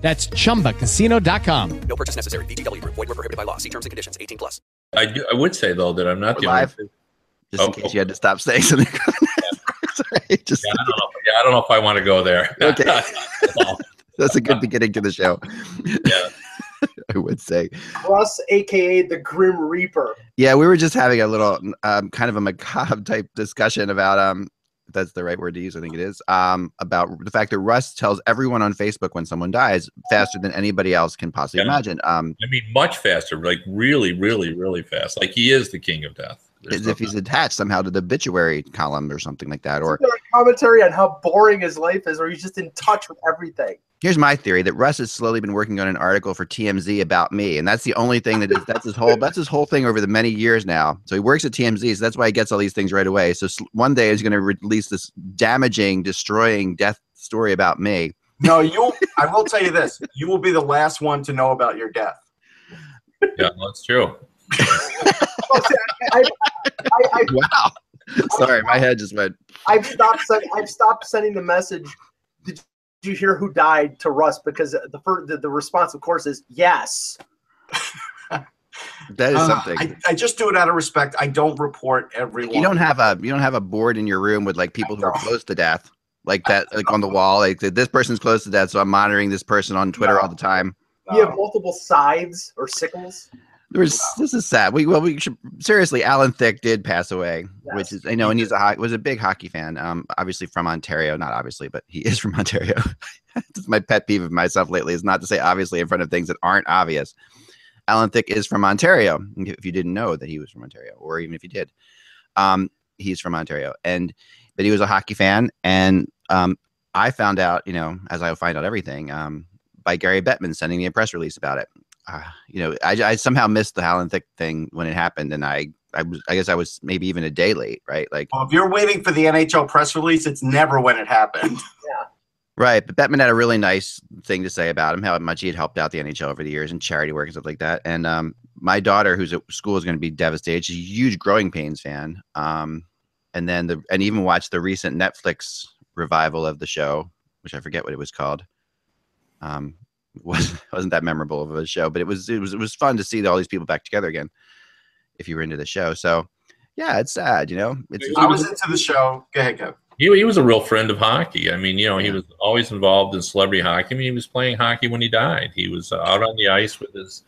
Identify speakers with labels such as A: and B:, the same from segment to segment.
A: That's chumbacasino.com.
B: No purchase necessary. VGW Group. Void were prohibited by law. See terms and conditions. 18 plus.
C: I, do- I would say though that I'm not
D: We're
C: the only.
D: live. Just in
C: Oh,
D: case you had to stop saying something. Sorry, just
C: Yeah, I don't know. Yeah, I don't know if I want to go there.
D: Okay. That's a good beginning to the show.
C: yeah.
D: I would say.
E: Russ, aka the Grim Reaper.
D: Yeah, we were just having a little um, kind of a macabre type discussion about um if that's the right word to use, I think it is. Um about the fact that Russ tells everyone on Facebook when someone dies faster than anybody else can possibly
C: Yeah.
D: imagine. Um
C: I mean, much faster, like really, really, really fast. Like he is the king of death. There's
D: as
C: no
D: if he's attached somehow to the obituary column or something like that. Or
E: Is there a commentary on how boring his life is, or he's just in touch with everything.
D: Here's my theory that Russ has slowly been working on an article for TMZ about me, and that's the only thing that is that's his whole that's his whole thing over the many years now. So he works at TMZ, so that's why he gets all these things right away. So one day he's going to release this damaging, destroying death story about me.
F: No, you. I will tell you this: you will be the last one to know about your death.
C: Yeah, that's true.
E: I, I, I,
D: Wow. Sorry, my head just went.
E: I've stopped. I've stopped sending the message. Did you hear who died to Russ? Because the first, the, the response, of course, is yes.
D: That is
F: Uh,
D: something.
F: I, I just do it out of respect. I don't report everyone.
D: you don't have a you don't have a board in your room with like people who are close to death, like that, like on the wall. Like this person's close to death, so I'm monitoring this person on Twitter
F: No.
D: all the time.
E: You have multiple sides or sickles.
D: There's this is sad. We well we should seriously. Alan Thicke did pass away, which is I know, and he's a was a big hockey fan. Um, obviously from Ontario, not obviously, but he is from Ontario. My pet peeve of myself lately is not to say obviously in front of things that aren't obvious. Alan Thicke is from Ontario. If you didn't know that he was from Ontario, or even if you did, um, he's from Ontario, and but he was a hockey fan, and um, I found out, you know, as I find out everything, um, by Gary Bettman sending me a press release about it. Uh, you know, I, I somehow missed the Alan Thicke thing when it happened, and I, I was, I guess I was maybe even a day late, right? Like,
F: Well, if you're waiting for the NHL press release, it's never when it happened.
D: right. But Bettman had a really nice thing to say about him, how much he had helped out the NHL over the years and charity work and stuff like that. And um, my daughter, who's at school, is going to be devastated. She's a huge Growing Pains fan. Um, and then the, and even watched the recent Netflix revival of the show, which I forget what it was called. Um, wasn't wasn't that memorable of a show, but it was it was it was fun to see all these people back together again. If you were into the show, so yeah, it's sad, you know. It's
F: I was into the show. Go ahead, Kev.
C: He, he was a real friend of hockey. I mean, you know, he was always involved in celebrity hockey. I mean, he was playing hockey when he died. He was uh, out on the ice with his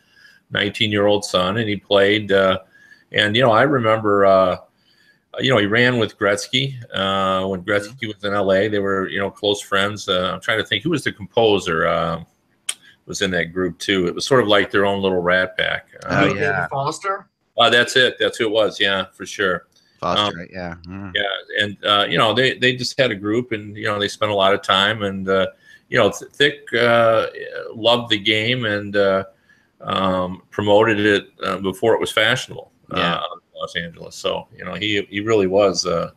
C: 19 year old son, and he played. Uh, and you know, I remember, uh, you know, he ran with Gretzky uh, when Gretzky was in LA. They were, you know, close friends. Uh, I'm trying to think who was the composer. Was in that group too. It was sort of like their own little rat pack.
D: Oh,
C: Uh,
D: yeah.
F: David Foster.
C: uh, that's it. That's who it was. Yeah, for sure.
D: Foster,
C: um,
D: right? Yeah. Mm.
C: Yeah, and uh, you know they they just had a group, and you know they spent a lot of time, and uh, you know Th- Thicke uh, loved the game and uh, um, promoted it uh, before it was fashionable.
D: Yeah.
C: Uh, in Los Angeles. So you know he he really was, uh,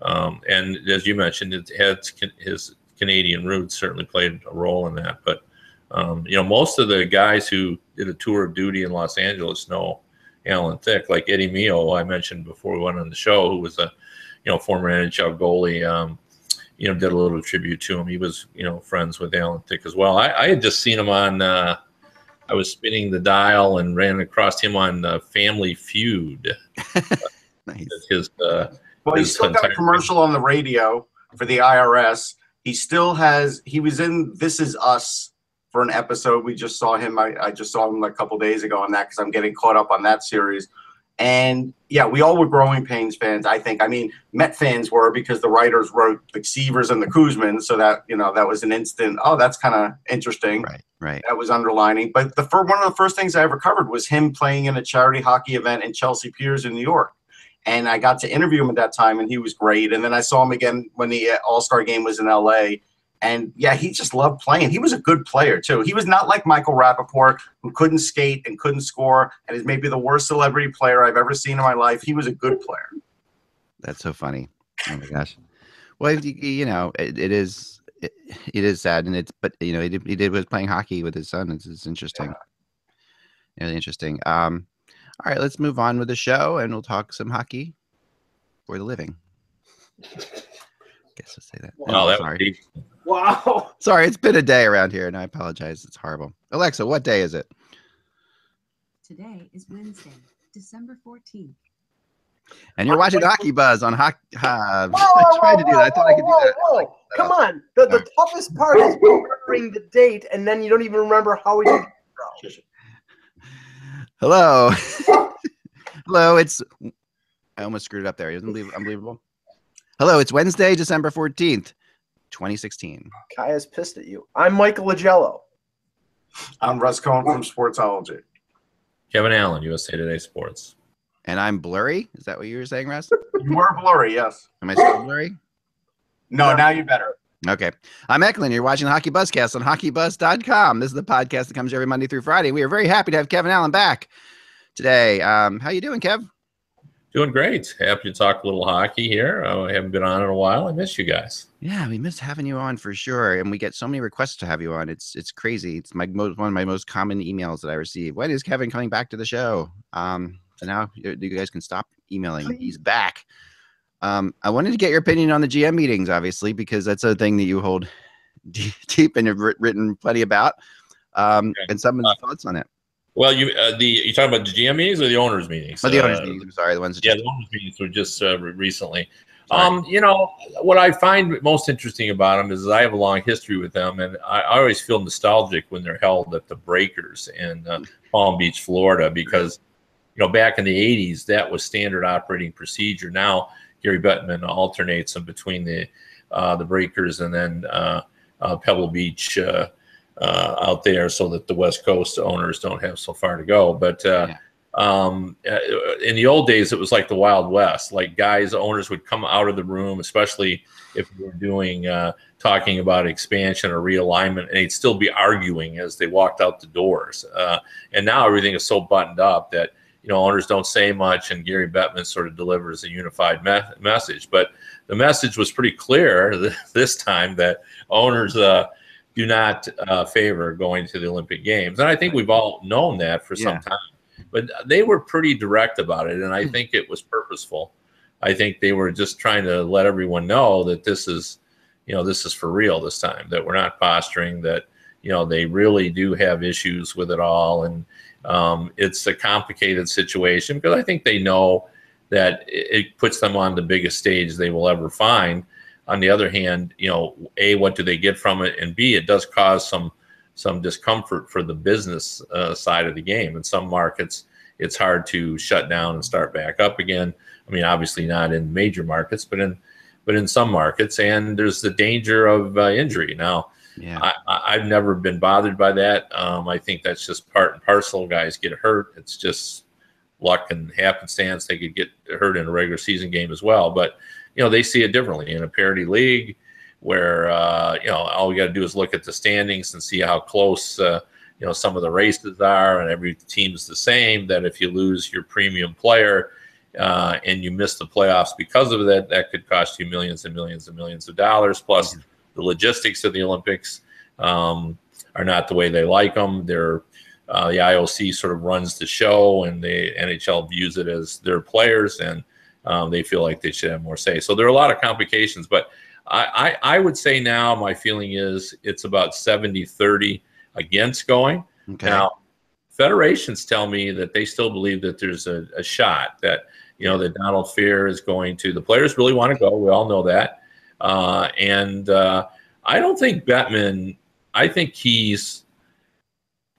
C: um, and as you mentioned, it had his Canadian roots certainly played a role in that. But um, you know most of the guys who did a tour of duty in Los Angeles know Alan Thicke, like Eddie Mio, I mentioned before we went on the show, who was a you know former NHL goalie. Um, you know, did a little tribute to him. He was you know friends with Alan Thicke as well. I, I had just seen him on. Uh, I was spinning the dial and ran across him on uh, Family Feud.
D: Nice.
C: His uh,
F: Well, he still got a
C: entire-
F: commercial on the radio for the IRS. He still has. He was in This Is Us for an episode. We just saw him. I, I just saw him like a couple days ago on that because I'm getting caught up on that series. And yeah, we all were Growing Pains fans. I think. I mean, Met fans were because the writers wrote the Seavers and the Koosmans, so that you know that was an instant. Oh, that's kind of interesting.
D: Right. Right.
F: That was underlining. But the fir- one of the first things I ever covered was him playing in a charity hockey event in Chelsea Piers in New York. And I got to interview him at that time, and he was great. And then I saw him again when the All Star game was in LA. And yeah, he just loved playing. He was a good player too. He was not like Michael Rapaport, who couldn't skate and couldn't score, and is maybe the worst celebrity player I've ever seen in my life. He was a good player.
D: That's so funny. Oh my gosh. Well, you, you know, it, it is it, it is sad, and it's but you know he did, he did was playing hockey with his son. It's, it's interesting. Really interesting. Um, all right, let's move on with the show, and we'll talk some hockey for the living. Guess I'll say that.
C: Wow,
D: Oh,
C: that
D: sorry.
C: was deep.
E: Wow.
D: Sorry, it's been a day around here, and I apologize. It's horrible. Alexa, what day is it?
G: Today is Wednesday, December 14th.
D: And you're watching Hockey Buzz on Hockey. Uh,
E: Whoa,
D: I tried to do that. I thought I could do that.
E: whoa, whoa. Come on. The, the toughest part is remembering the date, and then you don't even remember how we did.
D: Hello. Hello, it's I almost screwed it up there. Isn't it unbelievable? Hello, it's Wednesday, December 14th, 2016.
E: Kaya's pissed at you. I'm Michael Augello.
F: I'm Russ Cohen from Sportsology.
C: Kevin Allen, USA Today Sports.
D: And I'm blurry. Is that what you were saying, Russ?
F: You were blurry, yes.
D: Am I still blurry?
F: No, now you better.
D: Okay. I'm Eklund. You're watching Hockey Buzzcast on hockeybuzz.com. This is the podcast that comes every Monday through Friday. We are very happy to have Kevin Allen back today. Um, how you doing, Kev?
C: Doing great. Happy to talk a little hockey here. Uh, I haven't been on in a while. I miss you guys.
D: Yeah, we miss having you on for sure, and we get so many requests to have you on. It's it's crazy. It's my most one of my most common emails that I receive. When is Kevin coming back to the show? Um, so now you you guys can stop emailing. He's back. Um, I wanted to get your opinion on the GM meetings, obviously, because that's a thing that you hold deep and have written plenty about. Um,
C: Okay.
D: and some of the
C: Uh,
D: thoughts on it.
C: Well, you uh, the you talking about the GM meetings or the owners meetings?
D: Oh, the owners
C: Uh,
D: meetings. I'm sorry, the ones.
C: Yeah, the owners meetings were just uh, re- recently.
D: Sorry.
C: Um, you know what I find most interesting about them is I have a long history with them, and I, I always feel nostalgic when they're held at the Breakers in uh, Palm Beach, Florida, because you know back in the '80s that was standard operating procedure. Now Gary Bettman alternates them between the uh, the Breakers and then uh, uh, Pebble Beach. Uh, uh, out there, so that the West Coast owners don't have so far to go. But uh,
D: Yeah.
C: um, uh, in the old days, it was like the Wild West. Like guys, owners would come out of the room, especially if we were doing uh, talking about expansion or realignment, and they'd still be arguing as they walked out the doors. Uh, and now everything is so buttoned up that you know owners don't say much, and Gary Bettman sort of delivers a unified me- message. But the message was pretty clear th- this time that owners. Do not uh, favor going to the Olympic Games, and I think we've all known that for some
D: Yeah.
C: time. But they were pretty direct about it and i think it was purposeful. I think they were just trying to let everyone know that this is you know this is for real this time that we're not posturing that you know they really do have issues with it all. And um, it's a complicated situation because i think they know that it puts them on the biggest stage they will ever find on the other hand you know a what do they get from it and b it does cause some some discomfort for the business uh, side of the game. In some markets, it's hard to shut down and start back up again. I mean, obviously not in major markets, but in but in some markets, and there's the danger of uh, injury. Now,
D: yeah.
C: I, I- I've never been bothered by that. Um, I think that's just part and parcel. Guys get hurt. It's just luck and happenstance. They could get hurt in a regular season game as well. But you know, they see it differently in a parity league where uh, you know all we got to do is look at the standings and see how close uh, you know some of the races are, and every team's the same. That if you lose your premium player uh, and you miss the playoffs because of that, that could cost you millions and millions and millions of dollars. Plus, the logistics of the Olympics um, are not the way they like them. They're uh, the IOC sort of runs the show, and the NHL views it as their players, and um, they feel like they should have more say. So there are a lot of complications, but I, I, I would say now my feeling is it's about 70 30 against going.
D: Okay.
C: Now, federations tell me that they still believe that there's a, a shot that, you know, that Donald Fehr is going to, the players really want to go. We all know that. Uh, and uh, I don't think Bettman, I think he's,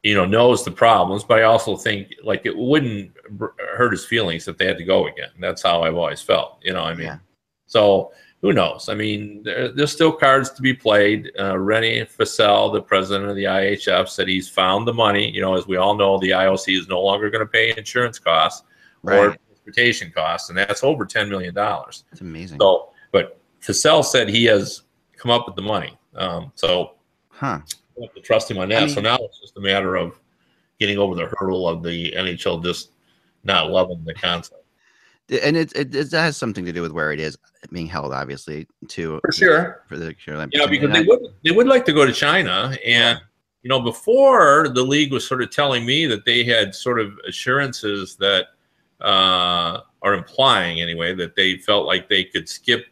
C: you know, knows the problems, but I also think like it wouldn't hurt his feelings if they had to go again. That's how I've always felt, you know, I mean,
D: Yeah.
C: so who knows? I mean, there, there's still cards to be played. Uh, René Fasel, the president of the IHF, said he's found the money. You know, as we all know, the IOC is no longer going to pay insurance costs or transportation costs, and that's over $10 million.
D: That's amazing.
C: So, but Fasel said he has come up with the money. Um, so
D: Huh.
C: Have to trust him on that.
D: I
C: so now it's just a matter of getting over the hurdle of the NHL just not loving the concept.
D: And it, it it has something to do with where it is being held, obviously, too.
C: For sure.
D: For the Olympics.
C: Yeah,
D: mean,
C: because they would they would like to go to China, and you know, before the league was sort of telling me that they had sort of assurances that uh, are implying anyway that they felt like they could skip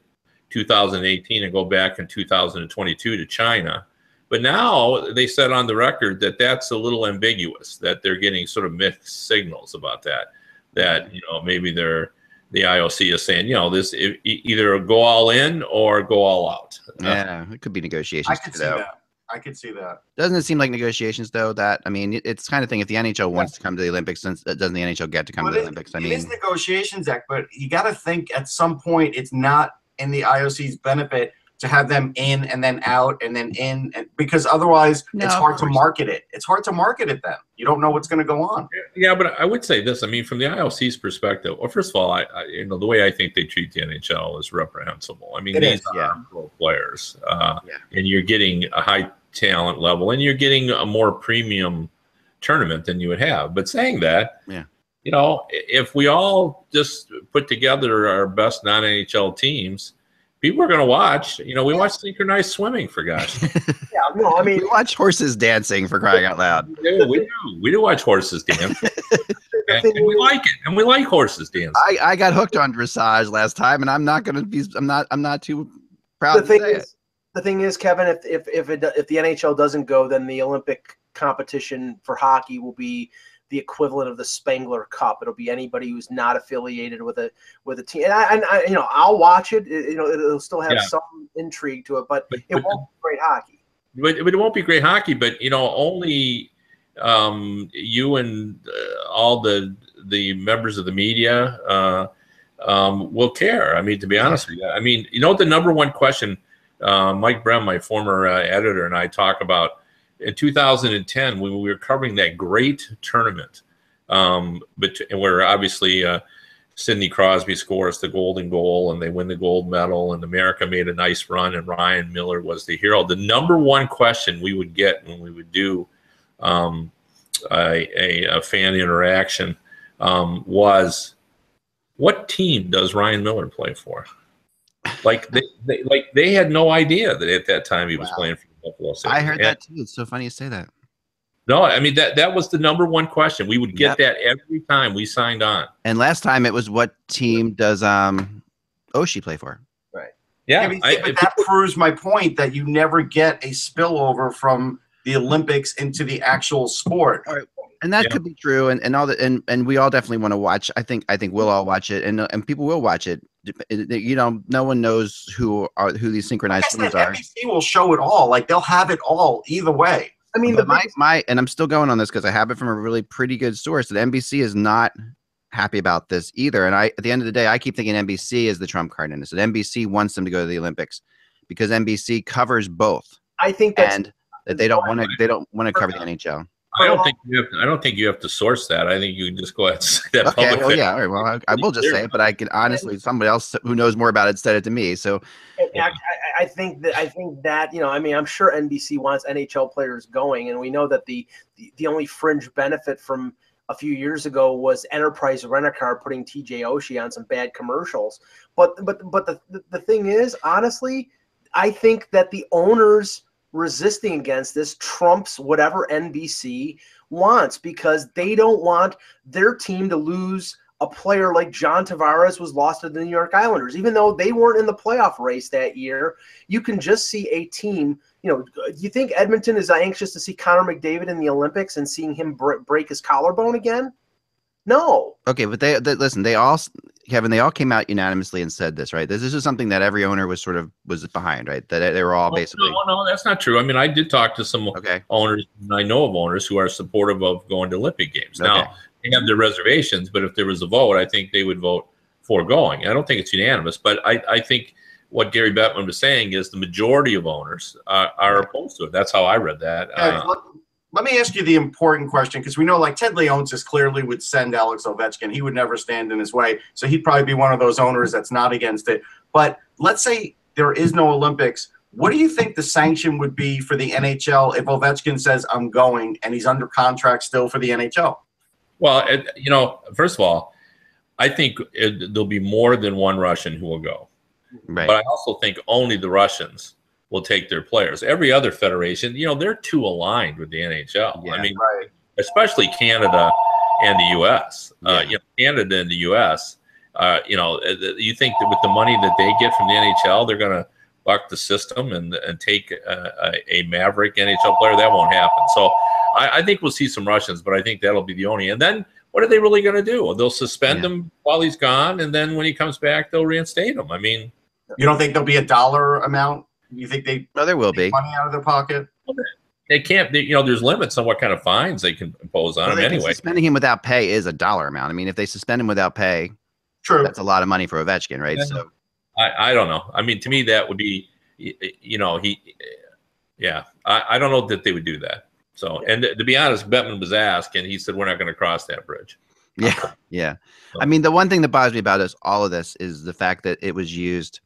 C: 2018 and go back in 2022 to China. But now they said on the record that that's a little ambiguous. That they're getting sort of mixed signals about that. That you know maybe they're the IOC is saying you know this either go all in or go all out. Uh,
D: Yeah, it could be negotiations.
F: I could see
D: though.
F: that. I could see that.
D: Doesn't it seem like negotiations though? That I mean, it's kind of thing. If the NHL wants to come to the Olympics, since uh, doesn't the NHL get to come
F: Well,
D: to the
F: it-
D: Olympics? I
F: it is
D: mean,
F: negotiations act, but you got to think at some point it's not in the IOC's benefit to have them in and then out and then in, and, because otherwise
D: No,
F: it's hard to market it. It's hard to market it then. You don't know what's going to go on.
C: Yeah, but I would say this. I mean, from the IOC's perspective, well, first of all, I, I you know the way I think they treat the NHL is reprehensible. I mean,
D: It
C: these
D: is,
C: are
D: yeah.
C: pro players, uh,
D: Yeah.
C: and you're getting a high talent level, and you're getting a more premium tournament than you would have. But saying that,
D: Yeah.
C: you know, if we all just put together our best non NHL teams, people are going to watch. You know, we watch synchronized swimming for gosh.
E: Yeah, no, I mean,
D: we watch horses dancing for crying out loud.
C: we do, we do, we do watch horses dance, and, and we like it, and we like horses dance.
D: I, I got hooked on dressage last time, and I'm not gonna be. I'm not. I'm not too proud
E: the
D: to
E: thing
D: say it.
E: is, the thing is, Kevin, if if if, it, if the NHL doesn't go, then the Olympic competition for hockey will be the equivalent of the Spengler Cup. It'll be anybody who's not affiliated with a with a team. And I, and I you know, I'll watch it. It- you know, it'll still have
C: Yeah.
E: some intrigue to it, but
C: But-
E: it
C: but-
E: won't be great hockey.
C: but, but it won't be great hockey. But you know, only um, you and uh, all the the members of the media uh, um, will care. I mean, to be honest with you, I mean, you know, the number one question uh, Mike Brehm, my former uh, editor, and I talk about in 2010 when we were covering that great tournament, um, but where obviously. Uh, Sidney Crosby scores the golden goal and they win the gold medal, and America made a nice run, and Ryan Miller was the hero. The number one question we would get when we would do um, a, a, a fan interaction um, was, "What team does Ryan Miller play for?" Like they, they like they had no idea that at that time he was
D: Wow.
C: playing for Buffalo Sabres.
D: I heard
C: And-
D: that too. It's so funny you say that.
C: No, I mean that that was the number one question. We would
D: Yep.
C: get that every time we signed on.
D: And last time it was what team does um Oshie play for?
C: Yeah,
F: Yeah, but,
C: I-
F: but that proves my point that you never get a spillover from the Olympics into the actual sport.
D: And that
C: Yeah.
D: could be true, and, and all that, and, and we all definitely want to watch. I think I think we'll all watch it, and and people will watch it. Eh, eh, you know, no one knows who are who these synchronized swimmers are.
F: NBC will show it all. Like they'll have it all either way.
E: I mean, the
D: But my my, and I'm still going on this because I have it from a really pretty good source. That NBC is not happy about this either. And I, at the end of the day, I keep thinking NBC is the trump card in this. That NBC wants them to go to the Olympics because NBC covers both,
E: I think that's
D: and that they don't want to they don't want to cover the NHL.
C: I don't think you have. To, I don't think you have to source that. I think you can just go ahead and say that
D: Okay,
C: publicly.
D: well, yeah, all right. Well, I, I will just say it, but I can honestly, somebody else who knows more about it said it to me. So
E: I, I- I think that I think that you know I mean I'm sure NBC wants NHL players going, and we know that the the, the only fringe benefit from a few years ago was Enterprise Rent a Car putting TJ Oshie on some bad commercials. But but but the, the the thing is, honestly, I think that the owners resisting against this trumps whatever NBC wants because they don't want their team to lose a player like John Tavares was lost to the New York Islanders. Even though they weren't in the playoff race that year, you can just see a team. You know, you think Edmonton is anxious to see Connor McDavid in the Olympics and seeing him br- break his collarbone again? No.
D: okay, but they, they listen. They all, Kevin, they all came out unanimously and said this, right? This, this is something that every owner was sort of was behind, right? That they were all
C: Well,
D: basically
C: No, no, that's not true. I mean, I did talk to some
D: okay.
C: owners. and I know of owners who are supportive of going to Olympic games.
D: Okay.
C: Now they have their reservations, but if there was a vote, I think they would vote for going. I don't think it's unanimous, but I, I think what Gary Bettman was saying is the majority of owners are, are opposed to it. That's how I read that.
F: Uh,
C: Uh,
F: let, let me ask you the important question because we know like Ted Leonsis clearly would send Alex Ovechkin. He would never stand in his way. So he'd probably be one of those owners that's not against it. But let's say there is no Olympics. What do you think the sanction would be for the NHL if Ovechkin says I'm going and he's under contract still for the NHL?
C: Well, it, you know, first of all, I think it, there'll be more than one Russian who will go.
D: Right.
C: But I also think only the Russians will take their players. Every other federation, you know, they're too aligned with the NHL.
D: Yeah.
C: I mean,
F: Right.
C: especially Canada and the U.S. Uh,
D: Yeah.
C: you know, Canada and the U.S. Uh, you know, uh, you think that with the money that they get from the NHL, they're going to buck the system and and take uh, a, a maverick NHL player? That won't happen. So I, I think we'll see some Russians, but I think that'll be the only. And then what are they really going to do? They'll suspend
D: Yeah.
C: him while he's gone, and then when he comes back, they'll reinstate him. I mean,
F: You don't think there'll be a dollar amount? You think they
D: well, there will be.
F: money out of their pocket?
C: they can't. They, you know, there's limits on what kind of fines they can impose on
D: Well,
C: him anyway.
D: Suspending him without pay is a dollar amount. I mean, if they suspend him without pay,
F: True.
D: that's a lot of money for Ovechkin, right?
C: Yeah.
D: So
C: I, I don't know. I mean, to me, that would be, you know, he, yeah, I, I don't know that they would do that. So, and to be honest, Bettman was asked, and he said, "We're not going to cross that bridge."
D: Yeah, yeah. I mean, the one thing that bothers me about this, all of this, is the fact that it was used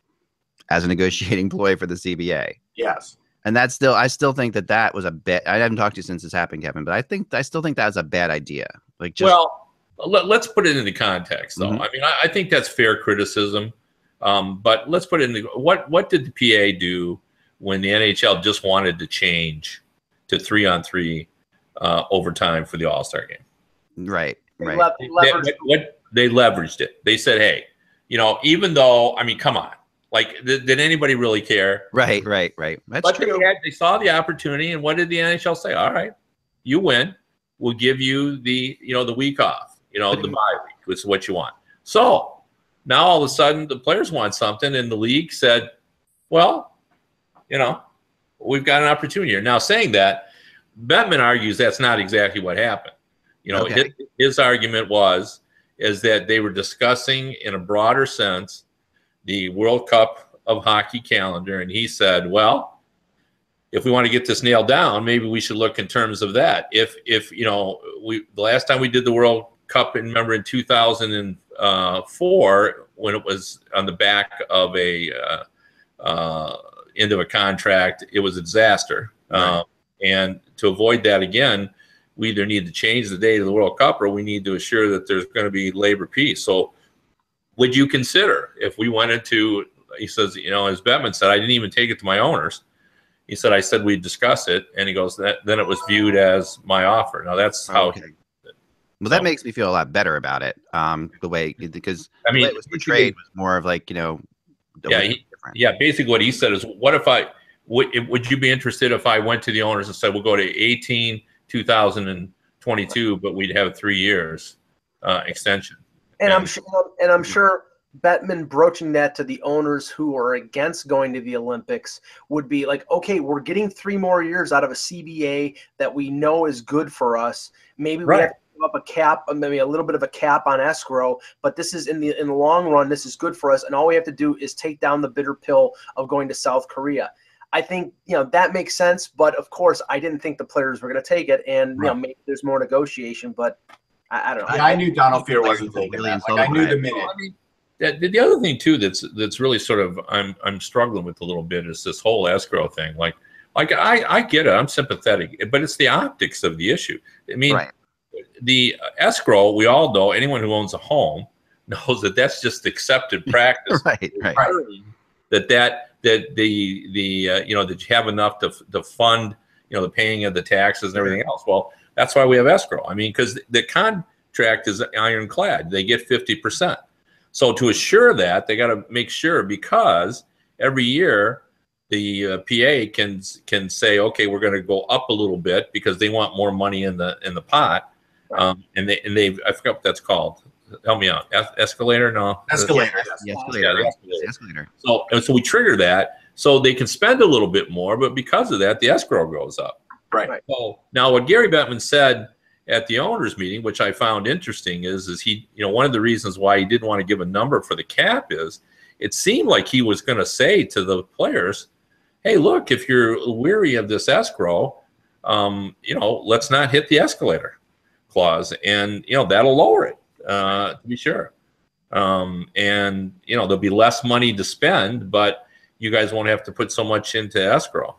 D: as a negotiating ploy for the CBA,
F: Yes.
D: and that's still, I still think that that was a bit. I haven't talked to you since this happened, Kevin, but I think I still think that was a bad idea. Like, just
C: well, let, us put it into context, though.
D: Mhm.
C: I mean, I, I think that's fair criticism, um, but let's put it in the what what did the PA do when the NHL just wanted to change to three on three uh, overtime for the All Star game?
D: right,
E: They
D: right.
E: le-
C: They-
E: leverage-
C: what- what- they leveraged it. They said, "Hey, you know, even though I mean, come on, like, th- did anybody really care?"
D: Right, right, right. That's
C: But they,
D: true.
C: had, they saw the opportunity, and what did the NHL say? All right, you win. We'll give you the you know the week off. You know the bye week, which is what you want. So now all of a sudden the players want something, and the league said, "Well, you know, we've got an opportunity here." Now saying that, Bettman argues that's not exactly what happened. You know,
D: Okay.
C: his, his argument was is that they were discussing in a broader sense the World Cup of hockey calendar, and he said, "Well, if we want to get this nailed down, maybe we should look in terms of that. If if you know, we the last time we did the World Cup, and remember in 2004 when it was on the back of a uh, uh, end of a contract, it was a disaster.
D: Right.
C: Um, and to avoid that again, we either need to change the date of the World Cup or we need to assure that there's going to be labor peace. So, would you consider if we went into? He says, you know, as Bettman said, I didn't even take it to my owners. He said, I said we'd discuss it, and he goes, that then it was viewed as my offer. Now that's how.
D: Okay. Well, that makes me feel a lot better about it. Um, the way because
C: I
D: the
C: mean,
D: it was portrayed was more of like you know, the
C: Yeah, he- Yeah, basically what he said is, what if I would would you be interested if I went to the owners and said we'll go to 18 2022, but we'd have three years uh, extension.
E: And I'm sure, and I'm sure Bettman broaching that to the owners who are against going to the Olympics would be like, okay, we're getting three more years out of a CBA that we know is good for us. Maybe we have to give up a cap, uh, maybe a little bit of a cap on escrow, but this is in the in the long run, this is good for us. And all we have to do is take down the bitter pill of going to South Korea. I think you know that makes sense, but of course, I didn't think the players were going to take it, and you know maybe there's more negotiation, but I, I don't know.
F: Yeah, I knew Donald Fehr wasn't
D: Players
F: taking that. Like I knew the minute.
C: Well, I mean, that, the other thing too that's that's really sort of I'm I'm struggling with a little bit is this whole escrow thing. Like like I I get it, I'm sympathetic, but it's the optics of the issue. I mean,
D: Right.
C: the escrow we all know anyone who owns a home knows that that's just accepted practice.
D: Right, right.
C: That that that the the uh, you know that you have enough to to fund you know the paying of the taxes and everything else. Well, that's why we have escrow. I mean, because the contract is ironclad; they get fifty percent. So to assure that, they got to make sure because every year the uh, PA can can say, okay, we're going to go up a little bit because they want more money in the in the pot, um, and they and they I forgot what that's called. Help me out. Es- escalator? No.
F: Escalator.
D: The
C: Yeah,
D: escalator.
C: the escalator.
D: Escalator.
C: So and so we trigger that so they can spend a little bit more, but because of that, the escrow goes up.
F: Right.
E: Right.
C: So now what Gary Bettman said at the owners meeting, which I found interesting, is is he, you know, one of the reasons why he didn't want to give a number for the cap is it seemed like he was going to say to the players, "Hey, look, if you're weary of this escrow, um, you know, let's not hit the escalator clause, and you know that'll lower it uh, to be sure." Um, and you know there'll be less money to spend, but you guys won't have to put so much into escrow.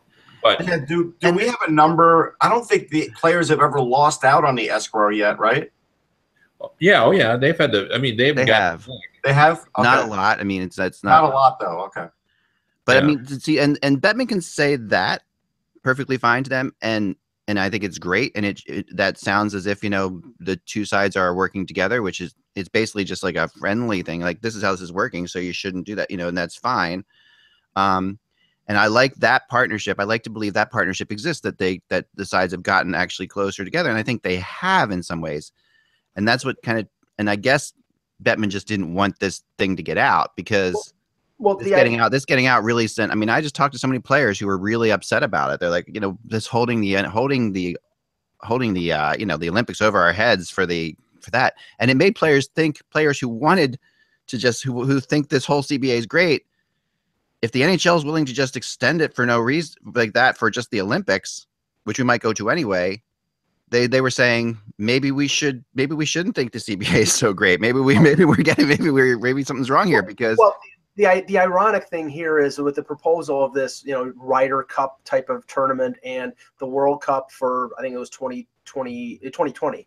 C: But
F: Yeah, do do we have a number? I don't think the players have ever lost out on the escrow yet, right?
C: yeah, oh yeah, they've had to. I mean, they've
D: They
C: got
D: have.
F: They have
D: Not a lot. I mean, it's that's not,
F: Not a lot though. Okay.
D: But I mean, to see, and and Bettman can say that perfectly fine to them, and and I think it's great, and it, it that sounds as if you know the two sides are working together, which is it's basically just like a friendly thing. Like this is how this is working, so you shouldn't do that, you know, and that's fine. Um, and I like that partnership. I like to believe that partnership exists. That they that the sides have gotten actually closer together, and I think they have in some ways, and that's what kind of. And I guess Bettman just didn't want this thing to get out because
E: Well,
D: this getting out this getting out really sent i mean i just talked to so many players who were really upset about it they're like you know this holding the holding the holding the uh you know the olympics over our heads for the for that and it made players think players who wanted to just who, who think this whole cba is great if the nhl is willing to just extend it for no reason like that for just the olympics which we might go to anyway they they were saying maybe we should maybe we shouldn't think the cba is so great maybe we maybe we're getting maybe we're maybe something's wrong here because
E: well, the the ironic thing here is with the proposal of this, you know, Ryder Cup type of tournament and the World Cup for I think it was 2020 2020. Eh,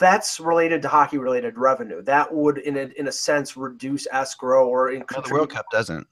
E: that's related to hockey related revenue. That would, in a, in a sense, reduce escrow or in
D: No, the World Cup doesn't.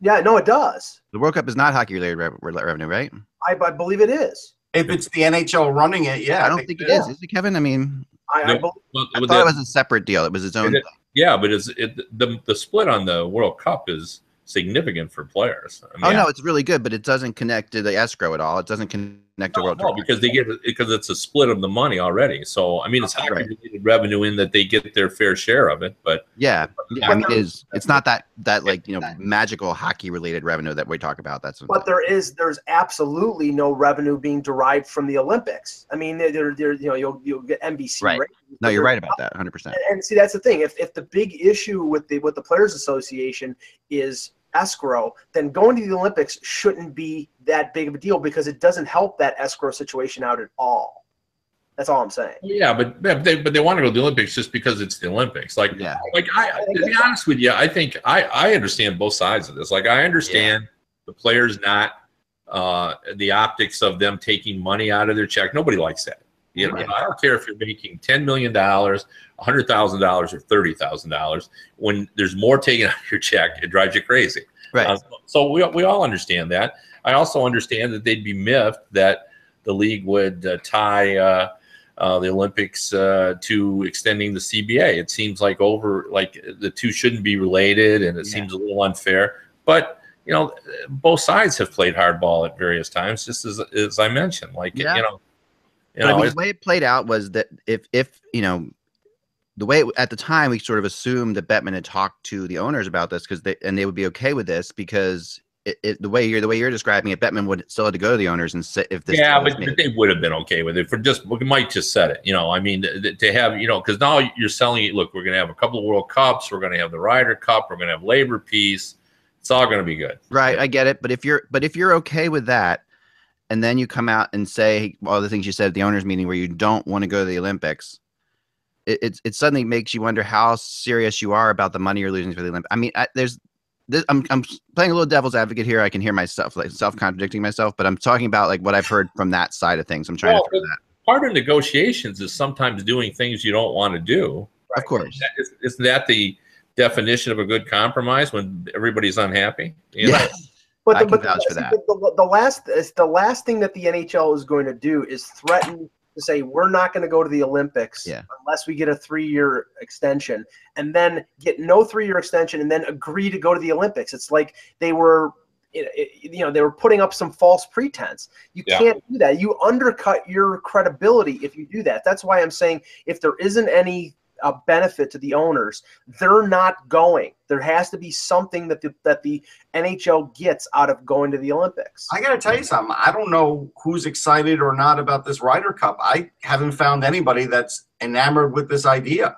E: Yeah, no, it does.
D: The World Cup is not hockey related rev- re- revenue, right?
E: I, I believe it is.
F: If it's the NHL running it, yeah.
D: I don't think it is. Is it, Kevin? I mean,
E: I, I
C: No.
E: bel-
C: Well,
D: I thought
C: that-
D: it was a separate deal. It was its own
C: It- yeah, but it's it the the split on the World Cup is significant for players. I
D: Oh no, it's really good, but it doesn't connect to the escrow at all. It doesn't connect to
C: No,
D: World
C: no,
D: Tour.
C: because they get because it's a split of the money already. So I mean, it's
D: Right.
C: hockey related revenue in that they get their fair share of it. But
D: Yeah, yeah. I mean, it
E: there-
D: is. It's not that that like you know magical hockey related revenue that we talk about. That's
E: but there is there's absolutely no revenue being derived from the Olympics. I mean, there there you know you'll you'll get NBC.
D: Right.
E: ratings,
D: no, you're right about that. 100. percent
E: And see, that's the thing. If if the big issue with the with the Players Association is escrow, then going to the Olympics shouldn't be that big of a deal because it doesn't help that escrow situation out at all. That's all I'm saying.
C: yeah, but but they but they want to go to the Olympics just because it's the Olympics. Like
D: Yeah.
C: like I to be honest with you, I think I I understand both sides of this. Like I understand the players not uh the optics of them taking money out of their check. Nobody likes that. You know,
D: Yeah.
C: I don't care if you're making ten million dollars, hundred thousand dollars, or thirty thousand dollars. When there's more taken out of your check, it drives you crazy.
D: Right.
C: Uh, so we, we all understand that. I also understand that they'd be miffed that the league would uh, tie uh, uh, the Olympics uh, to extending the CBA. It seems like over like the two shouldn't be related, and it
D: Yeah.
C: seems a little unfair. But you know, both sides have played hardball at various times, just as as I mentioned. Like
D: Yeah.
C: you know, you
D: But I mean, the way it played out was that if if you know the way it, at the time we sort of assumed that Bettman had talked to the owners about this because they and they would be okay with this because it, it, the way you're the way you're describing it, Bettman would still have to go to the owners and say if this
C: yeah, but,
D: made.
C: they would have been okay with it for just we might just said it. You know, I mean, th- to have you know, because now you're selling it. Look, we're going to have a couple of World Cups. We're going to have the Ryder Cup. We're going to have Labor Peace. It's all going to be good.
D: Right, I get it. But if you're but if you're okay with that, and then you come out and say all the things you said at the owners meeting where you don't want to go to the Olympics, it it, it suddenly makes you wonder how serious you are about the money you're losing for the Olympics. I mean, I, there's this, I'm I'm playing a little devil's advocate here. I can hear myself like self contradicting myself, but I'm talking about like what I've heard from that side of things. I'm trying
C: Well,
D: to.
C: Part of negotiations is sometimes doing things you don't want to do.
D: Of course.
C: Isn't that the definition of a good compromise when everybody's unhappy? You know?
D: Yeah.
E: But
D: I
E: the,
D: can
E: but
D: vouch for that.
E: The, the last is the last thing that the NHL is going to do is threaten to say we're not going to go to the Olympics
D: Yeah.
E: unless we get a three-year extension, and then get no three-year extension, and then agree to go to the Olympics. It's like they were. it- it- You know, they were putting up some false pretense. You
C: Yeah.
E: can't do that. You undercut your credibility if you do that. That's why I'm saying if there isn't any uh, benefit to the owners, they're not going. There has to be something that the, that the NHL gets out of going to the Olympics.
F: I got to tell you something. I don't know who's excited or not about this Ryder Cup. I haven't found anybody that's enamored with this idea.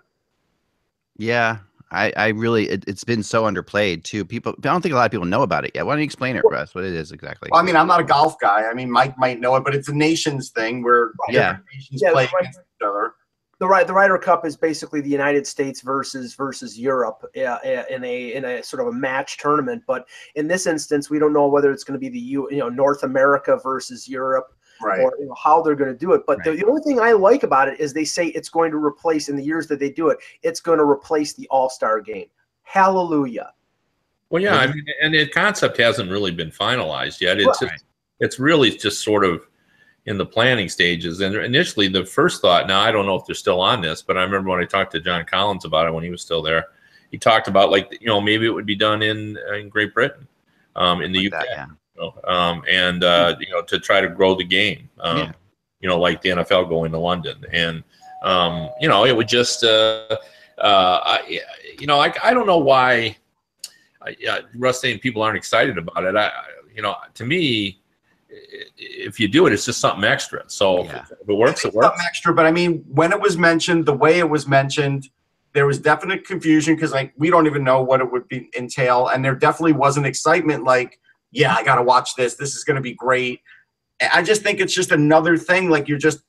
D: Yeah. I, I really it, it's been so underplayed too. People I don't think a lot of people know about it yet. Why don't you explain it, Russ? What it is exactly?
F: Well, I mean, I'm not a golf guy. I mean, Mike might know it, but it's a nations thing where
D: Yeah.
F: nations
E: Yeah,
F: play
E: right.
F: against each other.
E: The right the Ryder Cup is basically the United States versus versus Europe uh, in a in a sort of a match tournament. But in this instance, we don't know whether it's going to be the U, you know North America versus Europe
F: Right.
E: or you know, how they're going to do it. But the,
D: Right.
E: the only thing I like about it is they say it's going to replace in the years that they do it, it's going to replace the All Star game. Hallelujah.
C: Well, yeah, I mean, and the concept hasn't really been finalized yet. It's
D: Right.
C: it's really just sort of in the planning stages. And initially, the first thought. Now, I don't know if they're still on this, but I remember when I talked to John Collins about it when he was still there. He talked about like you know maybe it would be done in in Great Britain, um, in the
D: Like
C: UK,
D: that, yeah.
C: you know, um, and uh, you know to try to grow the game. Um,
D: Yeah.
C: You know, like the NFL going to London, and um, you know it would just uh, uh, I, you know I, I don't know why I, yeah, Russ saying people aren't excited about it. I, you know, to me, if you do it, it's just something extra. So
D: Yeah.
C: if it works, it works.
F: something extra, but I mean, when it was mentioned, the way it was mentioned, there was definite confusion because like we don't even know what it would be entail, and there definitely wasn't excitement. Like, yeah, I got to watch this. This is going to be great. I just think it's just another thing. Like you're just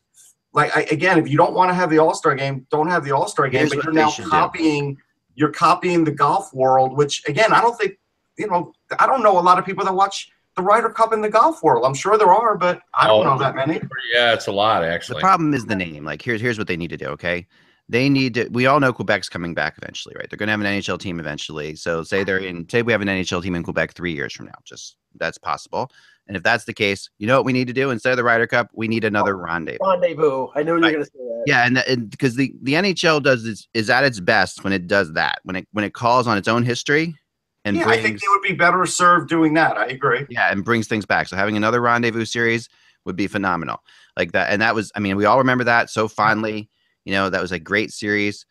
F: like I, again, if you don't want to have the All Star game, don't have the All Star game.
D: Here's
F: but you're now
D: should do.
F: copying. You're copying the golf world, which again, I don't think you know. I don't know a lot of people that watch the Ryder Cup in the golf world. I'm sure there are, but I don't
C: Oh,
F: know that many.
C: Yeah, it's a lot actually.
D: The problem is the name. Like here's here's what they need to do. Okay, they need to. We all know Quebec's coming back eventually, right? They're going to have an NHL team eventually. So say they're in. Say we have an NHL team in Quebec three years from now. Just that's possible. And if that's the case, you know what we need to do instead of the Ryder Cup, we need another rendezvous.
E: Rendezvous. I knew you were
D: Right.
E: going to say that.
D: Yeah, and because the the NHL does is, is at its best when it does that when it when it calls on its own history and
F: yeah,
D: brings
F: I think they would be better served doing that. I agree.
D: yeah and brings things back. So having another rendezvous series would be phenomenal. Like that, and that was I mean we all remember that so fondly. You know that was a great series.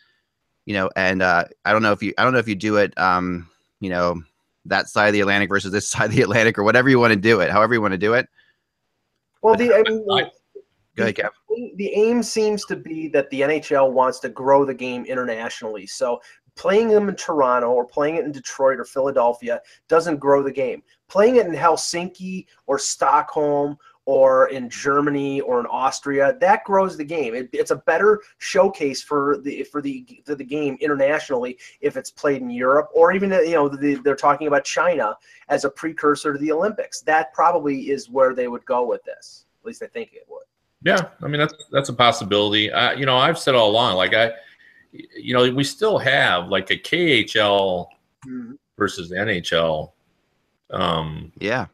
D: You know, and uh, I don't know if you I don't know if you do it. Um, you know that side of the Atlantic versus this side of the Atlantic or whatever you want to do it. However you want to do it.
E: Well, the, I mean,
C: I-
D: Go ahead, Kev.
E: the aim seems to be that the NHL wants to grow the game internationally. So playing them in Toronto or playing it in Detroit or Philadelphia doesn't grow the game. Playing it in Helsinki or Stockholm or in Germany or in Austria that grows the game. It, it's a better showcase for the for the for the game internationally if it's played in Europe or even you know the, they're talking about China as a precursor to the Olympics. That probably is where they would go with this. At least I think it would.
C: Yeah, I mean that's that's a possibility. Uh, you know, I've said all along, like I, you know, we still have like a KHL
E: Mhm.
C: versus NHL um,
D: Yeah,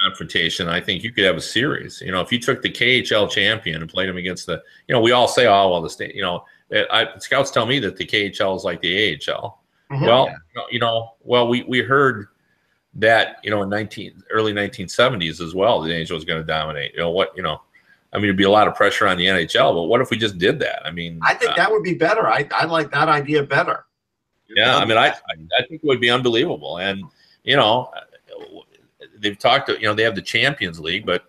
C: confrontation. I think you could have a series. You know, if you took the KHL champion and played him against the, you know, we all say, oh well, the state, you know, I, scouts tell me that the KHL is like the AHL.
F: Mhm.
C: Well, you know, well, we we heard that you know in nineteen early nineteen seventies as well, the NHL was going to dominate. You know what? You know, I mean, it'd be a lot of pressure on the NHL, but what if we just did that? I mean,
F: I think
C: uh,
F: that would be better. I, I like that idea better.
C: yeah, I mean, I I I think it would be unbelievable, and you know, they've talked. You know, they have the Champions League, but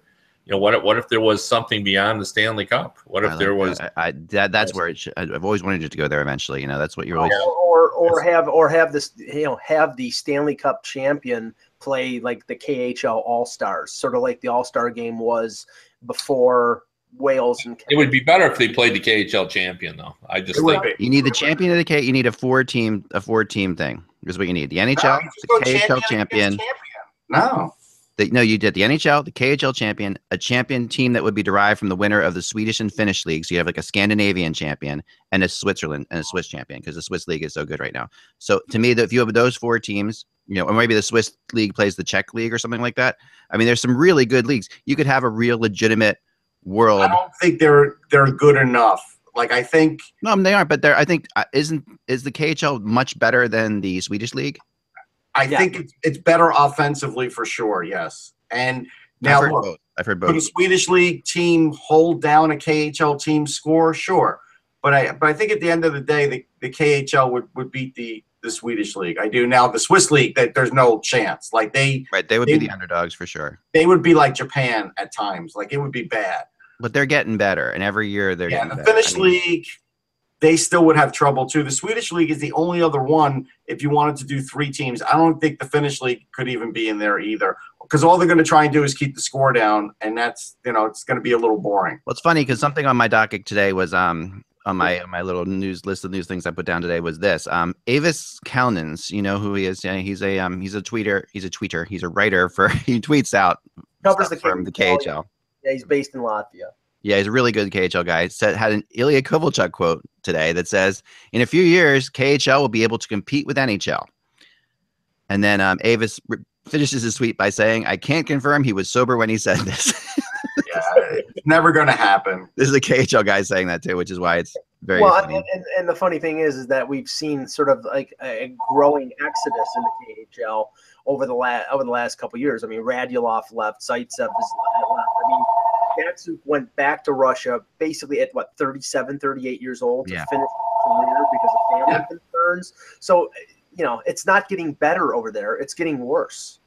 C: you know, what if, what if there was something beyond the Stanley Cup? What if
D: like
C: there was?
D: I, I, that that's where it should, I've always wanted it to go there eventually. You know, that's what you're always.
E: or or have or have this you know have the Stanley Cup champion play like the KHL All Stars, sort of like the All Star game was before Wales and
C: It would be better if they played the KHL champion, though. I just
F: It
C: think.
D: You need the champion of the K. You need a four team a four team thing. Is what you need. The NHL,
F: you just
D: the KHL
F: against
D: champion.
F: No.
D: The, no, you did the NHL, the KHL champion, a champion team that would be derived from the winner of the Swedish and Finnish leagues. So you have like a Scandinavian champion and a Switzerland and a Swiss champion because the Swiss league is so good right now. So to me, that if you have those four teams, you know, or maybe the Swiss league plays the Czech league or something like that. I mean, there's some really good leagues. You could have a real legitimate world.
F: I don't think they're they're good enough. Like I think
D: No, I mean, they aren't, but they're. I think uh, isn't is the KHL much better than the Swedish league?
F: I
E: Yeah.
F: think it's it's better offensively for sure. Yes. And now
D: I've heard
F: look,
D: both. I've heard
F: could a. Swedish league team hold down a KHL team score? Sure. But I but I think at the end of the day, the, the KHL would, would beat the the Swedish league. I do now. The Swiss league, that there's no chance. Like they
D: Right, they would be the underdogs for sure.
F: they would be like Japan at times. Like it would be bad.
D: But they're getting better, and every year they're
F: Yeah,
D: getting
F: the
D: better.
F: Finnish
D: I mean,
F: league, they still would have trouble too. The Swedish league is the only other one. If you wanted to do three teams, I don't think the Finnish league could even be in there either, because all they're going to try and do is keep the score down, and that's you know it's going to be a little boring.
D: Well, it's funny because something on my docket today was um on my on my little news list of news things I put down today was this. Um, Aivis Kalnins, you know who he is? Yeah, he's a um, he's a tweeter. He's a tweeter. He's a writer for. He tweets out
E: Covers the
D: from the
E: KHL. Yeah, he's based in Latvia.
D: Yeah, he's a really good KHL guy. Said had an Ilya Kovalchuk quote today that says, "In a few years, KHL will be able to compete with NHL." And then um, Aivis re- finishes his tweet by saying, "I can't confirm he was sober when he said this."
F: Yeah, it's never going to happen.
D: this is a KHL guy saying that too, which is why it's very
E: well,
D: funny.
E: and, and, and the funny thing is, is that we've seen sort of like a growing exodus in the KHL over the last over the last couple of years. I mean, Radulov left, Zaitsev is left. I mean, Datsyuk went back to Russia basically at what 37, 38 years old to
D: Yeah.
E: finish his career because of family concerns. So, you know, it's not getting better over there; it's getting worse.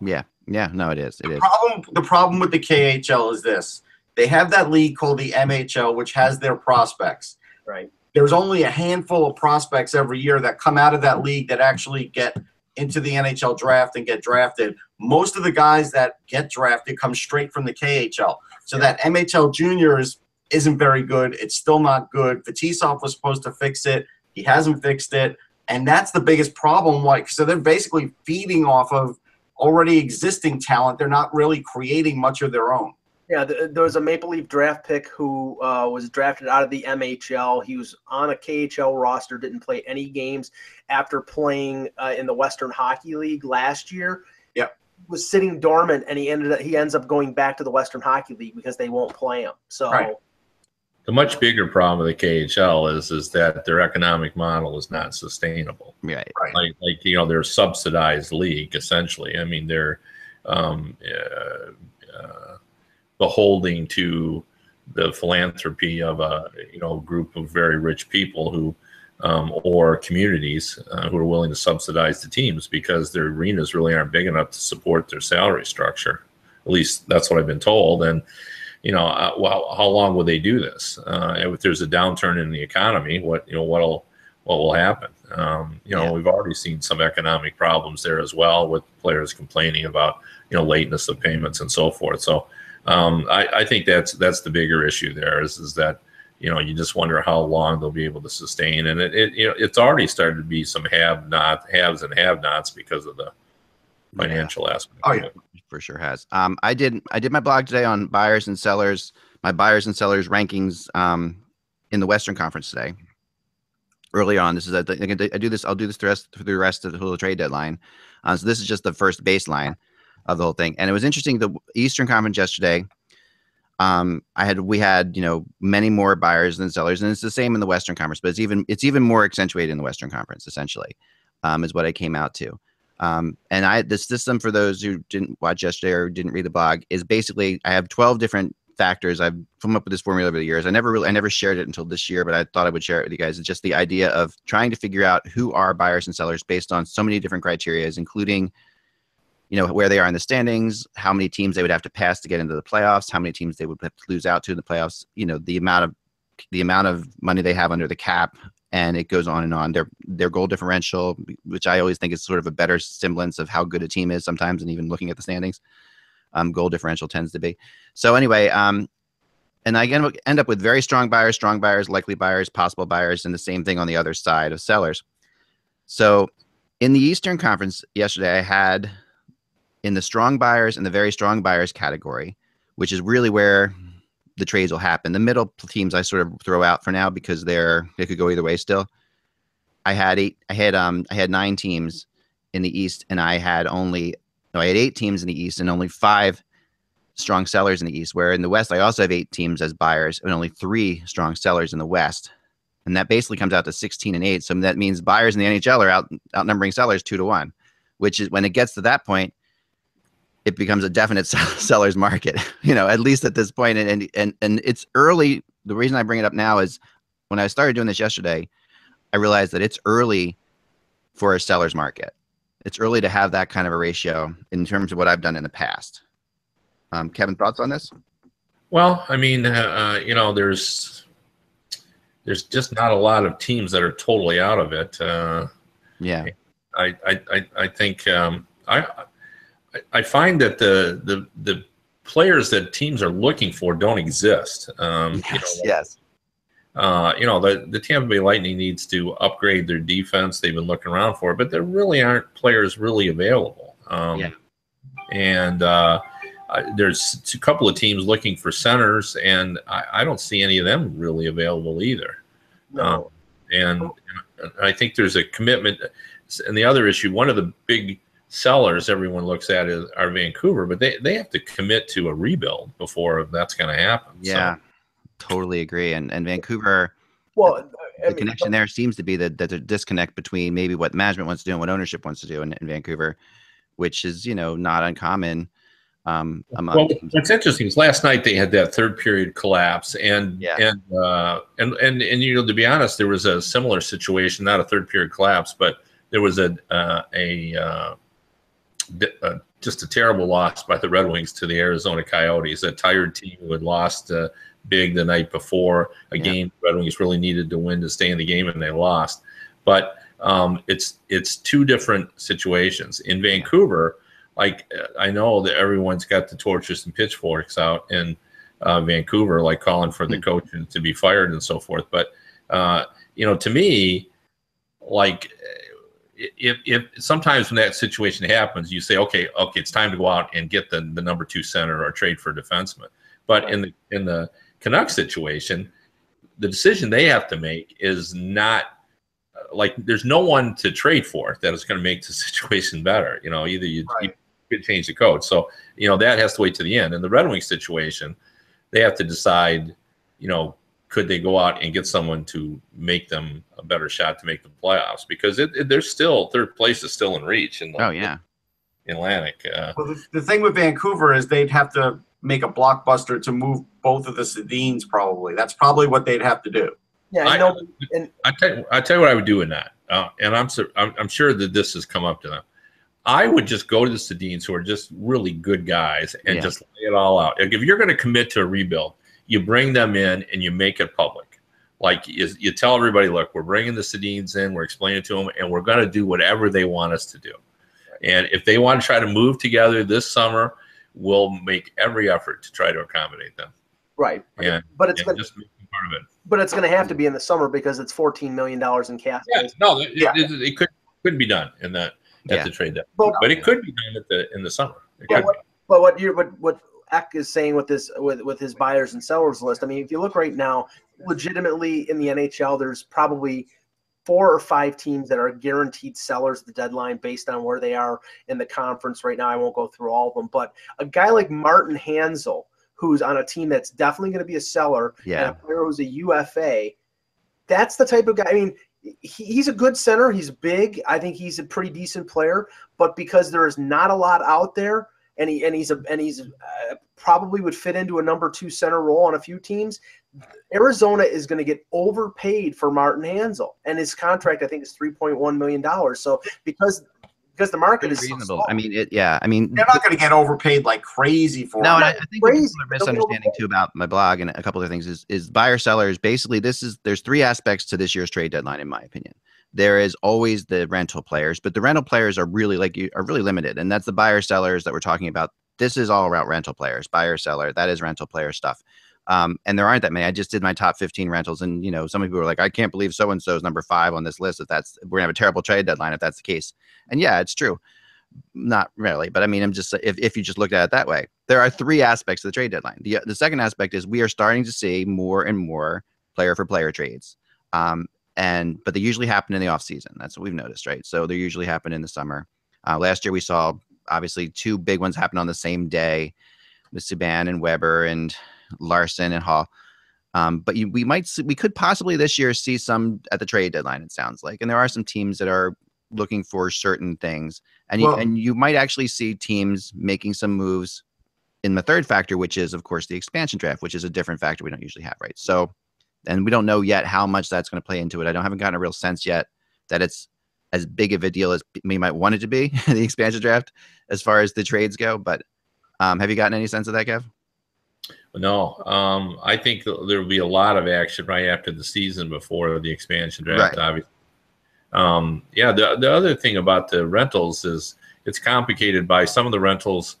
D: yeah, yeah, no, it is. It is.
F: problem the problem with the KHL is this. They have that league called the MHL, which has their prospects.
E: Right.
F: There's only a handful of prospects every year that come out of that league that actually get into the NHL draft and get drafted. Most of the guys that get drafted come straight from the KHL. So that MHL juniors isn't very good. It's still not good. Fetisov was supposed to fix it. He hasn't fixed it. And that's the biggest problem. Like, so they're basically feeding off of already existing talent. They're not really creating much of their own.
E: Yeah, th- there was a Maple Leaf draft pick who uh, was drafted out of the MHL. He was on a KHL roster, didn't play any games after playing uh, in the Western Hockey League last year.
F: Yeah,
E: Was sitting dormant, and he ended up he ends up going back to the Western Hockey League because they won't play him. So
F: Right.
C: The much bigger problem with the KHL is is that their economic model is not sustainable.
D: Right.
F: Right.
C: Like like you know they're a subsidized league essentially. I mean they're um, uh, uh, beholding to the philanthropy of a you know group of very rich people who um, or communities uh, who are willing to subsidize the teams because their arenas really aren't big enough to support their salary structure. At least that's what I've been told. And you know, uh, well, how long will they do this? Uh, if there's a downturn in the economy, what you know, what'll what will happen? Um, you know,
D: Yeah.
C: we've already seen some economic problems there as well, with players complaining about you know lateness of payments and so forth. So um, I, I think that's that's the bigger issue there is is that you know you just wonder how long they'll be able to sustain, and it, it you know it's already started to be some have not haves and have nots because of the financial aspect.
F: Oh, yeah.
D: for sure has. Um, I did I did my blog today on buyers and sellers, my buyers and sellers rankings um, in the Western Conference today. Early on, this is I I do this. I'll do this the rest for the rest of the whole trade deadline. Uh, so this is just the first baseline of the whole thing, and it was interesting. The Eastern Conference yesterday, um, I had we had you know many more buyers than sellers, and it's the same in the Western Conference, but it's even it's even more accentuated in the Western Conference. Essentially, um, is what I came out to. Um, and I the system for those who didn't watch yesterday or didn't read the blog is basically I have 12 different factors. I've come up with this formula over the years. I never really I never shared it until this year, but I thought I would share it with you guys. It's just the idea of trying to figure out who are buyers and sellers based on so many different criterias, including you know where they are in the standings, how many teams they would have to pass to get into the playoffs, how many teams they would have to lose out to in the playoffs, you know, the amount of the amount of money they have under the cap, and it goes on and on. Their their goal differential, which I always think is sort of a better semblance of how good a team is sometimes, and even looking at the standings, um, goal differential tends to be. So anyway, um, and I end up with very strong buyers, strong buyers, likely buyers, possible buyers, and the same thing on the other side of sellers. So in the Eastern Conference yesterday, I had in the strong buyers and the very strong buyers category, which is really where the trades will happen. The middle teams I sort of throw out for now because they're they could go either way still. I had eight I had um I had nine teams in the East and I had only no, I had eight teams in the East and only five strong sellers in the East. Where in the West I also have eight teams as buyers and only three strong sellers in the West. And that basically comes out to 16 and 8. So that means buyers in the NHL are out outnumbering sellers two to one, which is when it gets to that point, it becomes a definite seller's market, you know, at least at this point. And, and, and, and it's early. The reason I bring it up now is when I started doing this yesterday, I realized that it's early for a seller's market. It's early to have that kind of a ratio in terms of what I've done in the past. Um, Kevin, thoughts on this?
C: Well, I mean, uh, you know, there's there's just not a lot of teams that are totally out of it. Uh,
D: Yeah.
C: I I I, I think um, I I- I find that the the the players that teams are looking for don't exist. Um, you know,
D: Yes. Yes.
C: uh, you know, the, the Tampa Bay Lightning needs to upgrade their defense. They've been looking around for it, but there really aren't players really available. Um,
D: Yeah.
C: And uh, I- there's a couple of teams looking for centers, and I, I don't see any of them really available either.
E: No.
C: And, and I think there's a commitment. And the other issue, one of the big sellers everyone looks at is are Vancouver, but they, they have to commit to a rebuild before that's going to happen. So-
D: Yeah, totally agree. And and Vancouver,
E: well, I
D: the
E: mean,
D: connection there seems to be that that the disconnect between maybe what management wants to do and what ownership wants to do in, in Vancouver, which is you know not uncommon. Um, among
C: Well, what's interesting is last night they had that third period collapse, and
D: Yeah.
C: and uh, and and and you know to be honest, there was a similar situation, not a third period collapse, but there was a uh, a uh, di- uh, just a terrible loss by the Red Wings to the Arizona Coyotes, a tired team who had lost uh, big the night before, a
D: Yeah.
C: game the Red Wings really needed to win to stay in the game, and they lost. But um, it's it's two different situations in Vancouver like uh, I know that everyone's got the torches and pitchforks out in uh, Vancouver, like calling for the coach to be fired and so forth. But uh, you know, to me, like if, if sometimes when that situation happens, you say, okay, okay, it's time to go out and get the, the number two center or trade for a defenseman. But in the in the Canucks situation, the decision they have to make is not uh, like there's no one to trade for that is going to make the situation better. You know, either you, you could change the code. So, you know, that has to wait to the end. In the Red Wings situation, they have to decide, you know, could they go out and get someone to make them a better shot to make the playoffs? Because it, it, there's still third place is still in reach in the
D: oh yeah,
C: Atlantic. Uh,
F: Well, the, the thing with Vancouver is they'd have to make a blockbuster to move both of the Sedins. Probably that's probably what they'd have to do.
E: yeah, I
C: I-
E: know. And
C: I tell you, I tell you what I would do in that, uh, and I'm, sur- I'm I'm sure that this has come up to them. I would just go to the Sedins who are just really good guys and
D: Yeah.
C: just lay it all out. Like if you're going to commit to a rebuild, you bring them in and you make it public. Like you, you tell everybody, look, we're bringing the Sedins in, we're explaining to them, and we're going to do whatever they want us to do. And if they want to try to move together this summer, we'll make every effort to try to accommodate them.
E: right,
C: And,
E: but it's
C: and
E: gonna,
C: just part of it.
E: but it's going to have to be in the summer because it's fourteen million dollars in cap.
C: Yeah, no, it,
F: Yeah.
C: it, it could couldn't be done in that at
D: Yeah.
C: the trade deadline,
E: But-
C: but it could be done at the in the summer. It
E: But
C: could
E: what, but what you what what Eck is saying with this with with his buyers and sellers list. I mean, if you look right now, legitimately in the NHL, there's probably four or five teams that are guaranteed sellers at the deadline based on where they are in the conference right now. I won't go through all of them, but a guy like Martin Hanzal, who's on a team that's definitely going to be a seller, and
D: Yeah.
E: a player who's a UFA, that's the type of guy. I mean, he, he's a good center. He's big. I think he's a pretty decent player. But because there is not a lot out there, and he and he's a and he's uh, probably would fit into a number two center role on a few teams. Arizona is going to get overpaid for Martin Hanzal, and his contract I think is three point one million dollars. So because because the market is
D: reasonable.
E: small.
D: I mean, it. Yeah, I mean,
F: They're not going to get overpaid like crazy for
D: No,
F: him.
D: and I, I think what
E: crazy.
D: people are misunderstanding too about my blog and a couple of things is is buyer sellers. Basically, this is there's three aspects to this year's trade deadline, in my opinion. There is always the rental players, but the rental players are really like you are really limited, and that's the buyer sellers that we're talking about. This is all about rental players, buyer seller. That is rental player stuff. Um, and there aren't that many. I just did my top 15 rentals, and you know, some people were like, "I can't believe so and so is number five on this list." If that's we're gonna have a terrible trade deadline if that's the case. And yeah, it's true not really, but I mean, I'm just if, if you just looked at it that way, there are three aspects of the trade deadline. The the second aspect is we are starting to see more and more player for player trades. Um, and but they usually happen in the off season. That's what we've noticed, right? So they usually happen in the summer. Uh, last year we saw obviously two big ones happen on the same day with Subban and Weber and Larsson and Hall. Um, but you, we might see, we could possibly this year see some at the trade deadline. It sounds like, and there are some teams that are looking for certain things, and you and you might actually see teams making some moves in the third factor, which is of course the expansion draft, which is a different factor we don't usually have, right? So, and we don't know yet how much that's going to play into it. I don't haven't gotten a real sense yet that it's as big of a deal as we might want it to be the expansion draft as far as the trades go. But um, have you gotten any sense of that, Kev?
C: No, um, I think there will be a lot of action right after the season before the expansion draft.
D: Right.
C: Obviously, um, yeah. The the other thing about the rentals is it's complicated by some of the rentals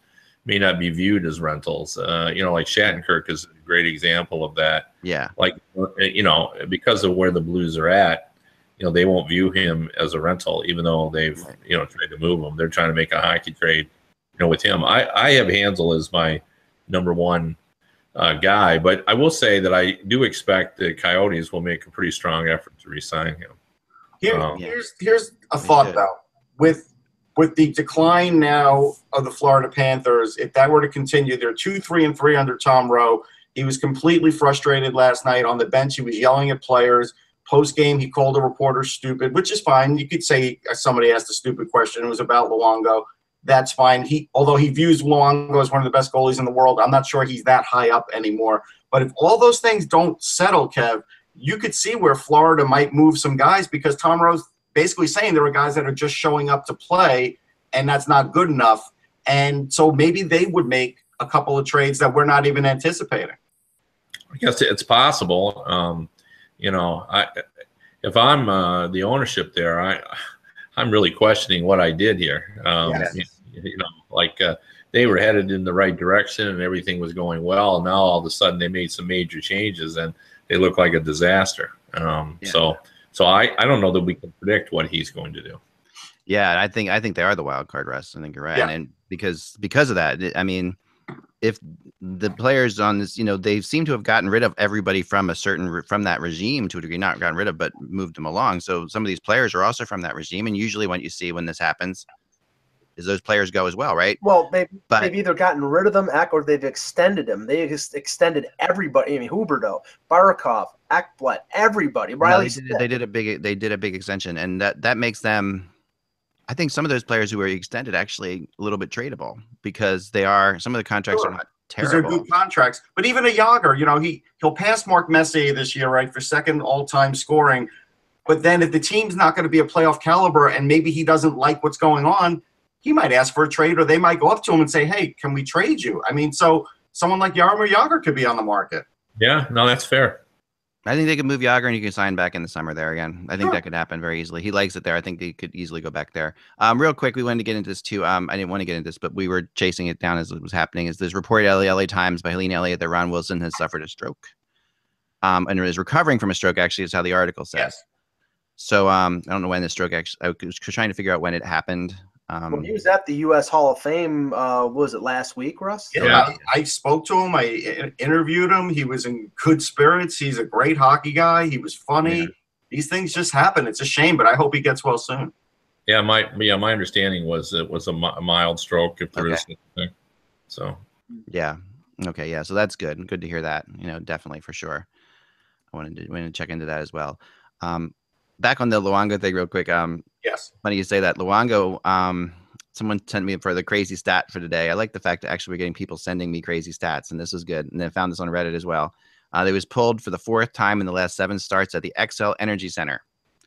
C: may not be viewed as rentals. Uh, you know, like Shattenkirk is great example of that.
D: Yeah.
C: Like you know, because of where the Blues are at, you know, they won't view him as a rental, even though they've
D: Right.
C: you know tried to move him. They're trying to make a hockey trade, you know, with him. I I have Hanzal as my number one uh, guy, but I will say that I do expect the Coyotes will make a pretty strong effort to re-sign him.
F: Here,
C: Um,
F: here's here's a thought
D: should.
F: though. With with the decline now of the Florida Panthers, if that were to continue, they're two, three, and three under Tom Rowe. He was completely frustrated last night on the bench. He was yelling at players. Post game, he called a reporter stupid, which is fine. You could say somebody asked a stupid question. It was about Luongo. That's fine. He, although he views Luongo as one of the best goalies in the world, I'm not sure he's that high up anymore. But if all those things don't settle, Kev, you could see where Florida might move some guys because Tom Rowe's basically saying there are guys that are just showing up to play and that's not good enough. And so maybe they would make a couple of trades that we're not even anticipating.
C: I guess it's possible. Um, you know, I if I'm uh, the ownership there, I I'm really questioning what I did here. Um,
F: Yes.
C: you, you know, like uh, they were headed in the right direction and everything was going well. Now all of a sudden they made some major changes and they look like a disaster. Um,
D: Yeah.
C: So so I I don't know that we can predict what he's going to do.
D: Yeah, I think I think they are the wild card, Russ. I think you're right,
F: Yeah.
D: and because because of that, I mean, if the players on this, you know, they seem to have gotten rid of everybody from a certain from that regime to a degree, not gotten rid of, but moved them along. So some of these players are also from that regime, and usually what you see when this happens is those players go as well, right?
E: Well, they've,
D: But-
E: they've either gotten rid of them, or they've extended them. They ex- extended everybody. I mean, Huberdeau, Barkov, Ekblad, everybody.
D: No, they, did, they did a big they did a big extension, and that that makes them. I think some of those players who were extended actually a little bit tradable because they are some of the contracts
F: Sure.
D: are not
F: Because they're
D: terrible.
F: good contracts. But even a Jagr, you know, he he'll pass Mark Messier this year, right, for second all time scoring. But then if the team's not going to be a playoff caliber and maybe he doesn't like what's going on, he might ask for a trade or they might go up to him and say, Hey, can we trade you? I mean, so someone like Jaromir Jagr could be on the market.
C: Yeah, no, that's fair.
D: I think they could move Jagr and you can sign back in the summer there again. I think
F: Sure.
D: that could happen very easily. He likes it there. I think they could easily go back there. Um, real quick, we wanted to get into this too. Um, I didn't want to get into this, but we were chasing it down as it was happening. Is this reported at the LA Times by Helene Elliott that Ron Wilson has suffered a stroke, um, and is recovering from a stroke. Actually, is how the article says. So um, I don't know when the stroke actually. I was trying to figure out when it happened. Um,
E: When he was at the U.S. Hall of Fame, uh, what was it last week, Russ?
F: Yeah,
C: Yeah.
F: I, I spoke to him. I i- interviewed him. He was in good spirits. He's a great hockey guy. He was funny.
C: Yeah.
F: These things just happen. It's a shame, but I hope he gets well soon.
C: Yeah, my yeah, my understanding was it was a, mi- a mild stroke if there
D: Okay.
C: is such a thing. So
D: Yeah. Okay. Yeah. So that's good. Good to hear that. You know, definitely for sure. I wanted to, wanted to check into that as well. Um, back on the Luongo thing, real quick. Um,
F: Yes.
D: funny you say that. Luongo. Um, someone sent me for the crazy stat for today. I like the fact that actually we're getting people sending me crazy stats, and this is good. And I found this on Reddit as well. Uh, they was pulled for the fourth time in the last seven starts at the Xcel Energy Center,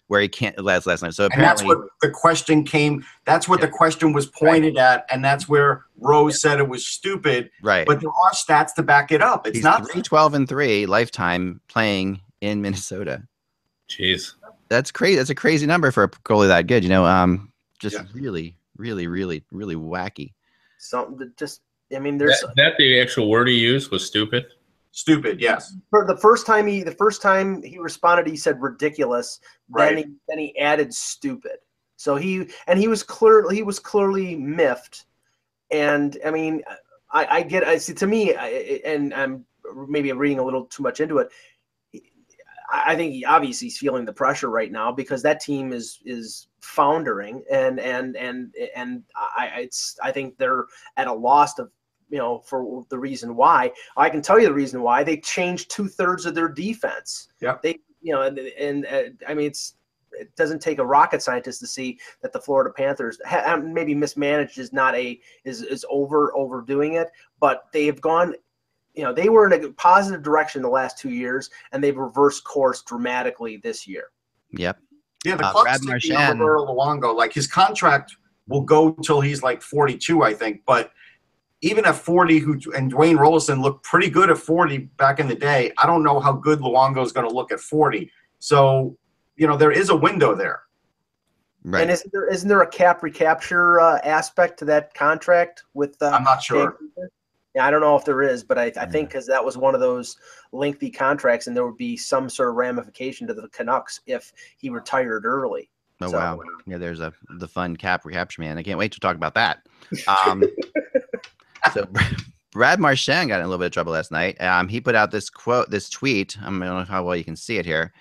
D: where he can't last last night. So
F: And that's what the question came. That's what the question was pointed at, and that's where Rowe said it was stupid.
D: right?
F: But there are stats to back it up. It's
D: he's
F: not.
D: three twelve and three lifetime playing in Minnesota.
C: jeez.
D: That's crazy. That's a crazy number for a goalie that good. You know, um, just
F: Yeah.
D: really, really, really, really wacky.
E: Something that just, I mean, there's
C: That, that the actual word he used was stupid.
F: Stupid. Yes.
E: for the first time he the first time he responded he said ridiculous then
F: Right.
E: he then he added stupid so he and he was clearly he was clearly miffed and i mean i i get i see to me I, and i'm maybe reading a little too much into it I think he obviously he's feeling the pressure right now because that team is is foundering and and and and I it's I think they're at a loss of you know for the reason why I can tell you the reason why they changed two thirds of their defense.
F: Yeah,
E: They you know and, and uh, I mean it's it doesn't take a rocket scientist to see that the Florida Panthers ha- maybe mismanaged is not a is is over overdoing it, but they have gone. You know they were in a positive direction the last two years, and they've reversed course dramatically this year.
D: Yep.
F: Yeah. The
D: Uh,
F: clock's
D: Brad
F: ticking on
D: Marchand-
F: Roberto Luongo. Like his contract will go till he's like 42, I think. But even at 40, who and Dwayne Roloson looked pretty good at 40 back in the day. I don't know how good Luongo is going to look at 40. So you know there is a window there.
D: Right.
E: And isn't there isn't there a cap recapture uh, aspect to that contract with? Uh,
F: I'm not sure.
E: Vancouver? Yeah, I don't know if there is, but I, I think because that was one of those lengthy contracts, and there would be some sort of ramification to the Canucks if he retired early.
D: Oh
E: So-
D: wow! Yeah, there's a the fun cap recapture man. I can't wait to talk about that. Um, so Brad Marchand got in a little bit of trouble last night. Um, he put out this quote, this tweet. I don't know how well you can see it here,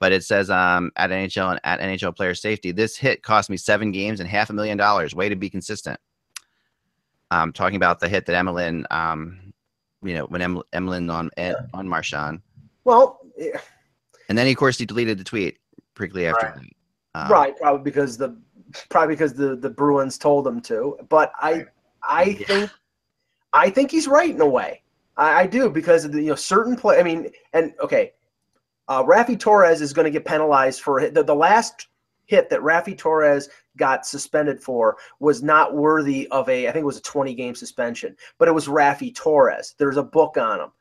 D: but it says um, at NHL and at NHL player safety, this hit cost me seven games and half a million dollars. Way to be consistent. Um, talking about the hit that Emelin, um, you know, when em- Emelin on on Marchand,
E: Well, eh,
D: and then of course he deleted the tweet quickly after.
F: Right.
D: that. Um,
E: right, probably because the probably because the the Bruins told him to. But I I think I think he's right in a way. I, I do because of the, you know certain play. I mean, and okay, uh, Raffi Torres is going to get penalized for the, the last hit that Raffi Torres got suspended for was not worthy of a I think it was a 20 game suspension, but it was Raffi Torres. There's a book on him.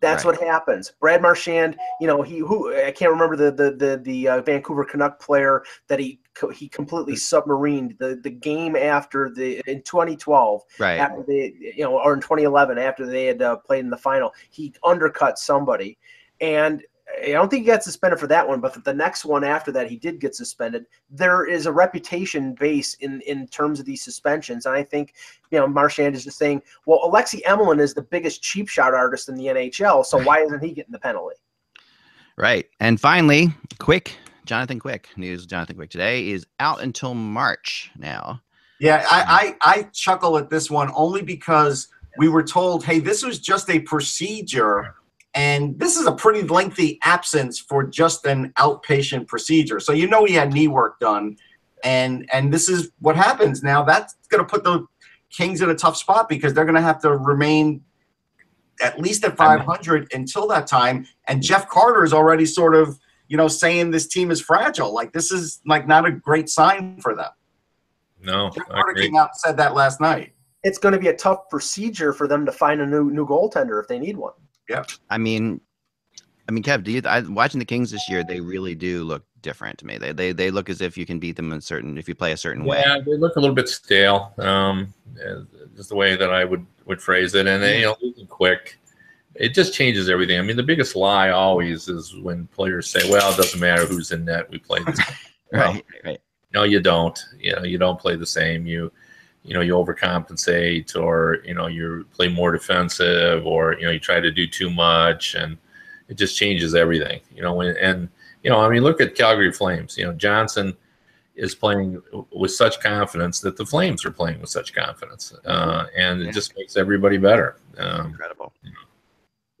E: That's
D: Right.
E: what happens. Brad Marchand, you know, he who I can't remember the the the, the uh, Vancouver Canuck player that he he completely submarined the the game after the in 2012
D: Right.
E: after they you know or in 2011 after they had uh, played in the final he undercut somebody and I don't think he got suspended for that one, but the next one after that, he did get suspended. There is a reputation base in in terms of these suspensions, and I think you know Marchand is just saying, well, Alexei Emelin is the biggest cheap shot artist in the NHL, so why isn't he getting the penalty?
D: Right. And finally, Quick, Jonathan Quick, news Jonathan Quick today is out until March now.
F: Yeah, I, um, I, I chuckle at this one only because we were told, hey, this was just a procedure, and this is a pretty lengthy absence for just an outpatient procedure. So you know he had knee work done, and and this is what happens now. That's going to put the Kings in a tough spot because they're going to have to remain at least at 500 until that time. And Jeff Carter is already sort of you know saying this team is fragile. Like this is like not a great sign for them.
C: No,
F: Jeff
C: I
F: Carter
C: agree.
F: came out and said that last night.
E: It's going to be a tough procedure for them to find a new new goaltender if they need one.
D: I mean, I mean, Kev, do you I, watching the Kings this year? They really do look different to me. They they they look as if you can beat them in certain if you play a certain way.
C: Yeah, they look a little bit stale. Um, just the way that I would would phrase it, and they, you know, losing quick. It just changes everything. I mean, the biggest lie always is when players say, "Well, it doesn't matter who's in net. We play the same." Well,
D: Right. Right.
C: no, you don't. You know, you don't play the same. You, you know, you overcompensate, or you know, you play more defensive, or you know, you try to do too much, and it just changes everything. You know, and, and you know, I mean, look at Calgary Flames. You know, Johnson is playing with such confidence that the Flames are playing with such confidence, uh, and it
D: Yeah.
C: just makes everybody better. Um,
D: Incredible.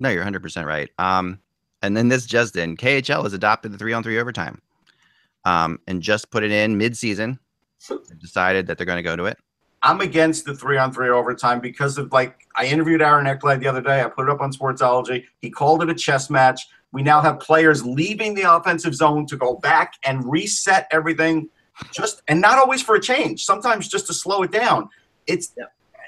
D: No, you're 100 percent right. Um, and then this just in, KHL has adopted the three on three overtime, um, and just put it in mid season. Decided that they're going to go to it.
F: I'm against the three on three overtime because of like I interviewed Aaron Ekblad the other day. I put it up on Sportsology. He called it a chess match. We now have players leaving the offensive zone to go back and reset everything, just and not always for a change. Sometimes just to slow it down. It's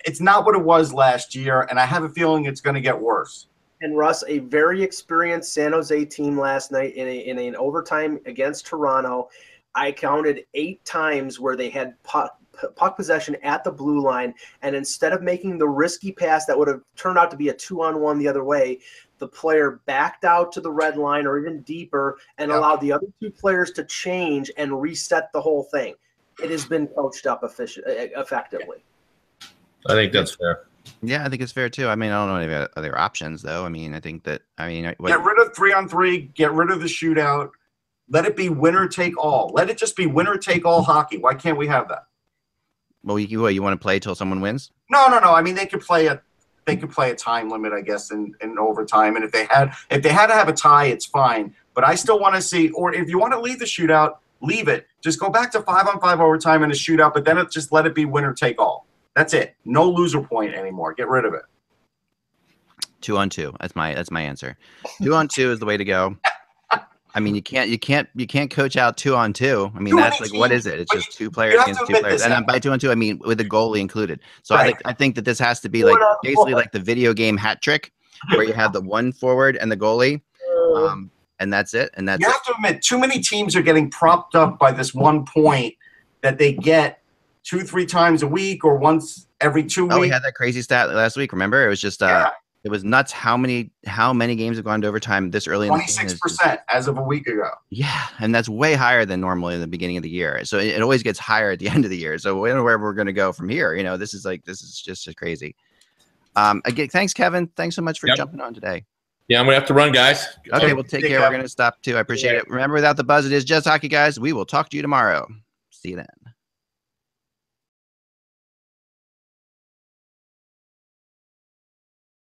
F: it's not what it was last year, and I have a feeling it's going to get worse.
E: And Russ, a very experienced San Jose team last night in, a, in an overtime against Toronto. I counted eight times where they had puck, puck possession at the blue line, and instead of making the risky pass that would have turned out to be a two on one the other way, the player backed out to the red line or even deeper and
F: Yep.
E: allowed the other two players to change and reset the whole thing. It has been coached up efficient, effectively.
C: I think that's fair.
D: Yeah, I think it's fair too. I mean, I don't know any other options though. I mean, I think that I mean, what,
F: Get rid of three on three. Get rid of the shootout. Let it be winner take all. Let it just be winner take all hockey. Why can't we have that?
D: Well, you, what, you want to play till someone wins?
F: No, no, no. I mean, they could play a they could play a time limit, I guess, in, in overtime. And if they had if they had to have a tie, it's fine. But I still want to see, or if you want to leave the shootout, leave it. Just go back to five on five overtime and a shootout, but then it just let it be winner take all. That's it. No loser point anymore. Get rid of it.
D: Two on two. That's my that's my answer. Two on two is the way to go. I mean, you can't you can't you can't coach out two on two. I mean,
F: Too
D: that's like what
F: teams.
D: it? It's
F: But
D: just two players against two players, and by two on two, I mean with the goalie included. So I think I think that this has to be like basically like the video game hat trick, where you have the one forward and the goalie, um, and that's it. And that's
F: you
D: it.
F: have to admit, too many teams are getting propped up by this one point that they get two, three times a week or once every two.
D: we
F: weeks.
D: We had that crazy stat last week. Remember, it was just uh,
F: Yeah.
D: It was nuts how many how many games have gone to overtime this early in the
F: Twenty
D: season.
F: six
D: It's just-
F: percent as of a week ago.
D: Yeah, and that's way higher than normally in the beginning of the year. So it, it always gets higher at the end of the year. So we don't know where we're going to go from here. You know, this is like this is just crazy. Um, again, thanks, Kevin. Thanks so much for
C: Yep.
D: jumping on today.
C: Yeah, I'm gonna have to run, guys.
D: Okay,
F: Okay,
D: well, take
F: take
D: care.
F: care.
D: We're going to stop too. I appreciate
F: Yeah.
D: it. Remember, without the buzz, it is just hockey, guys. We will talk to you tomorrow. See you then.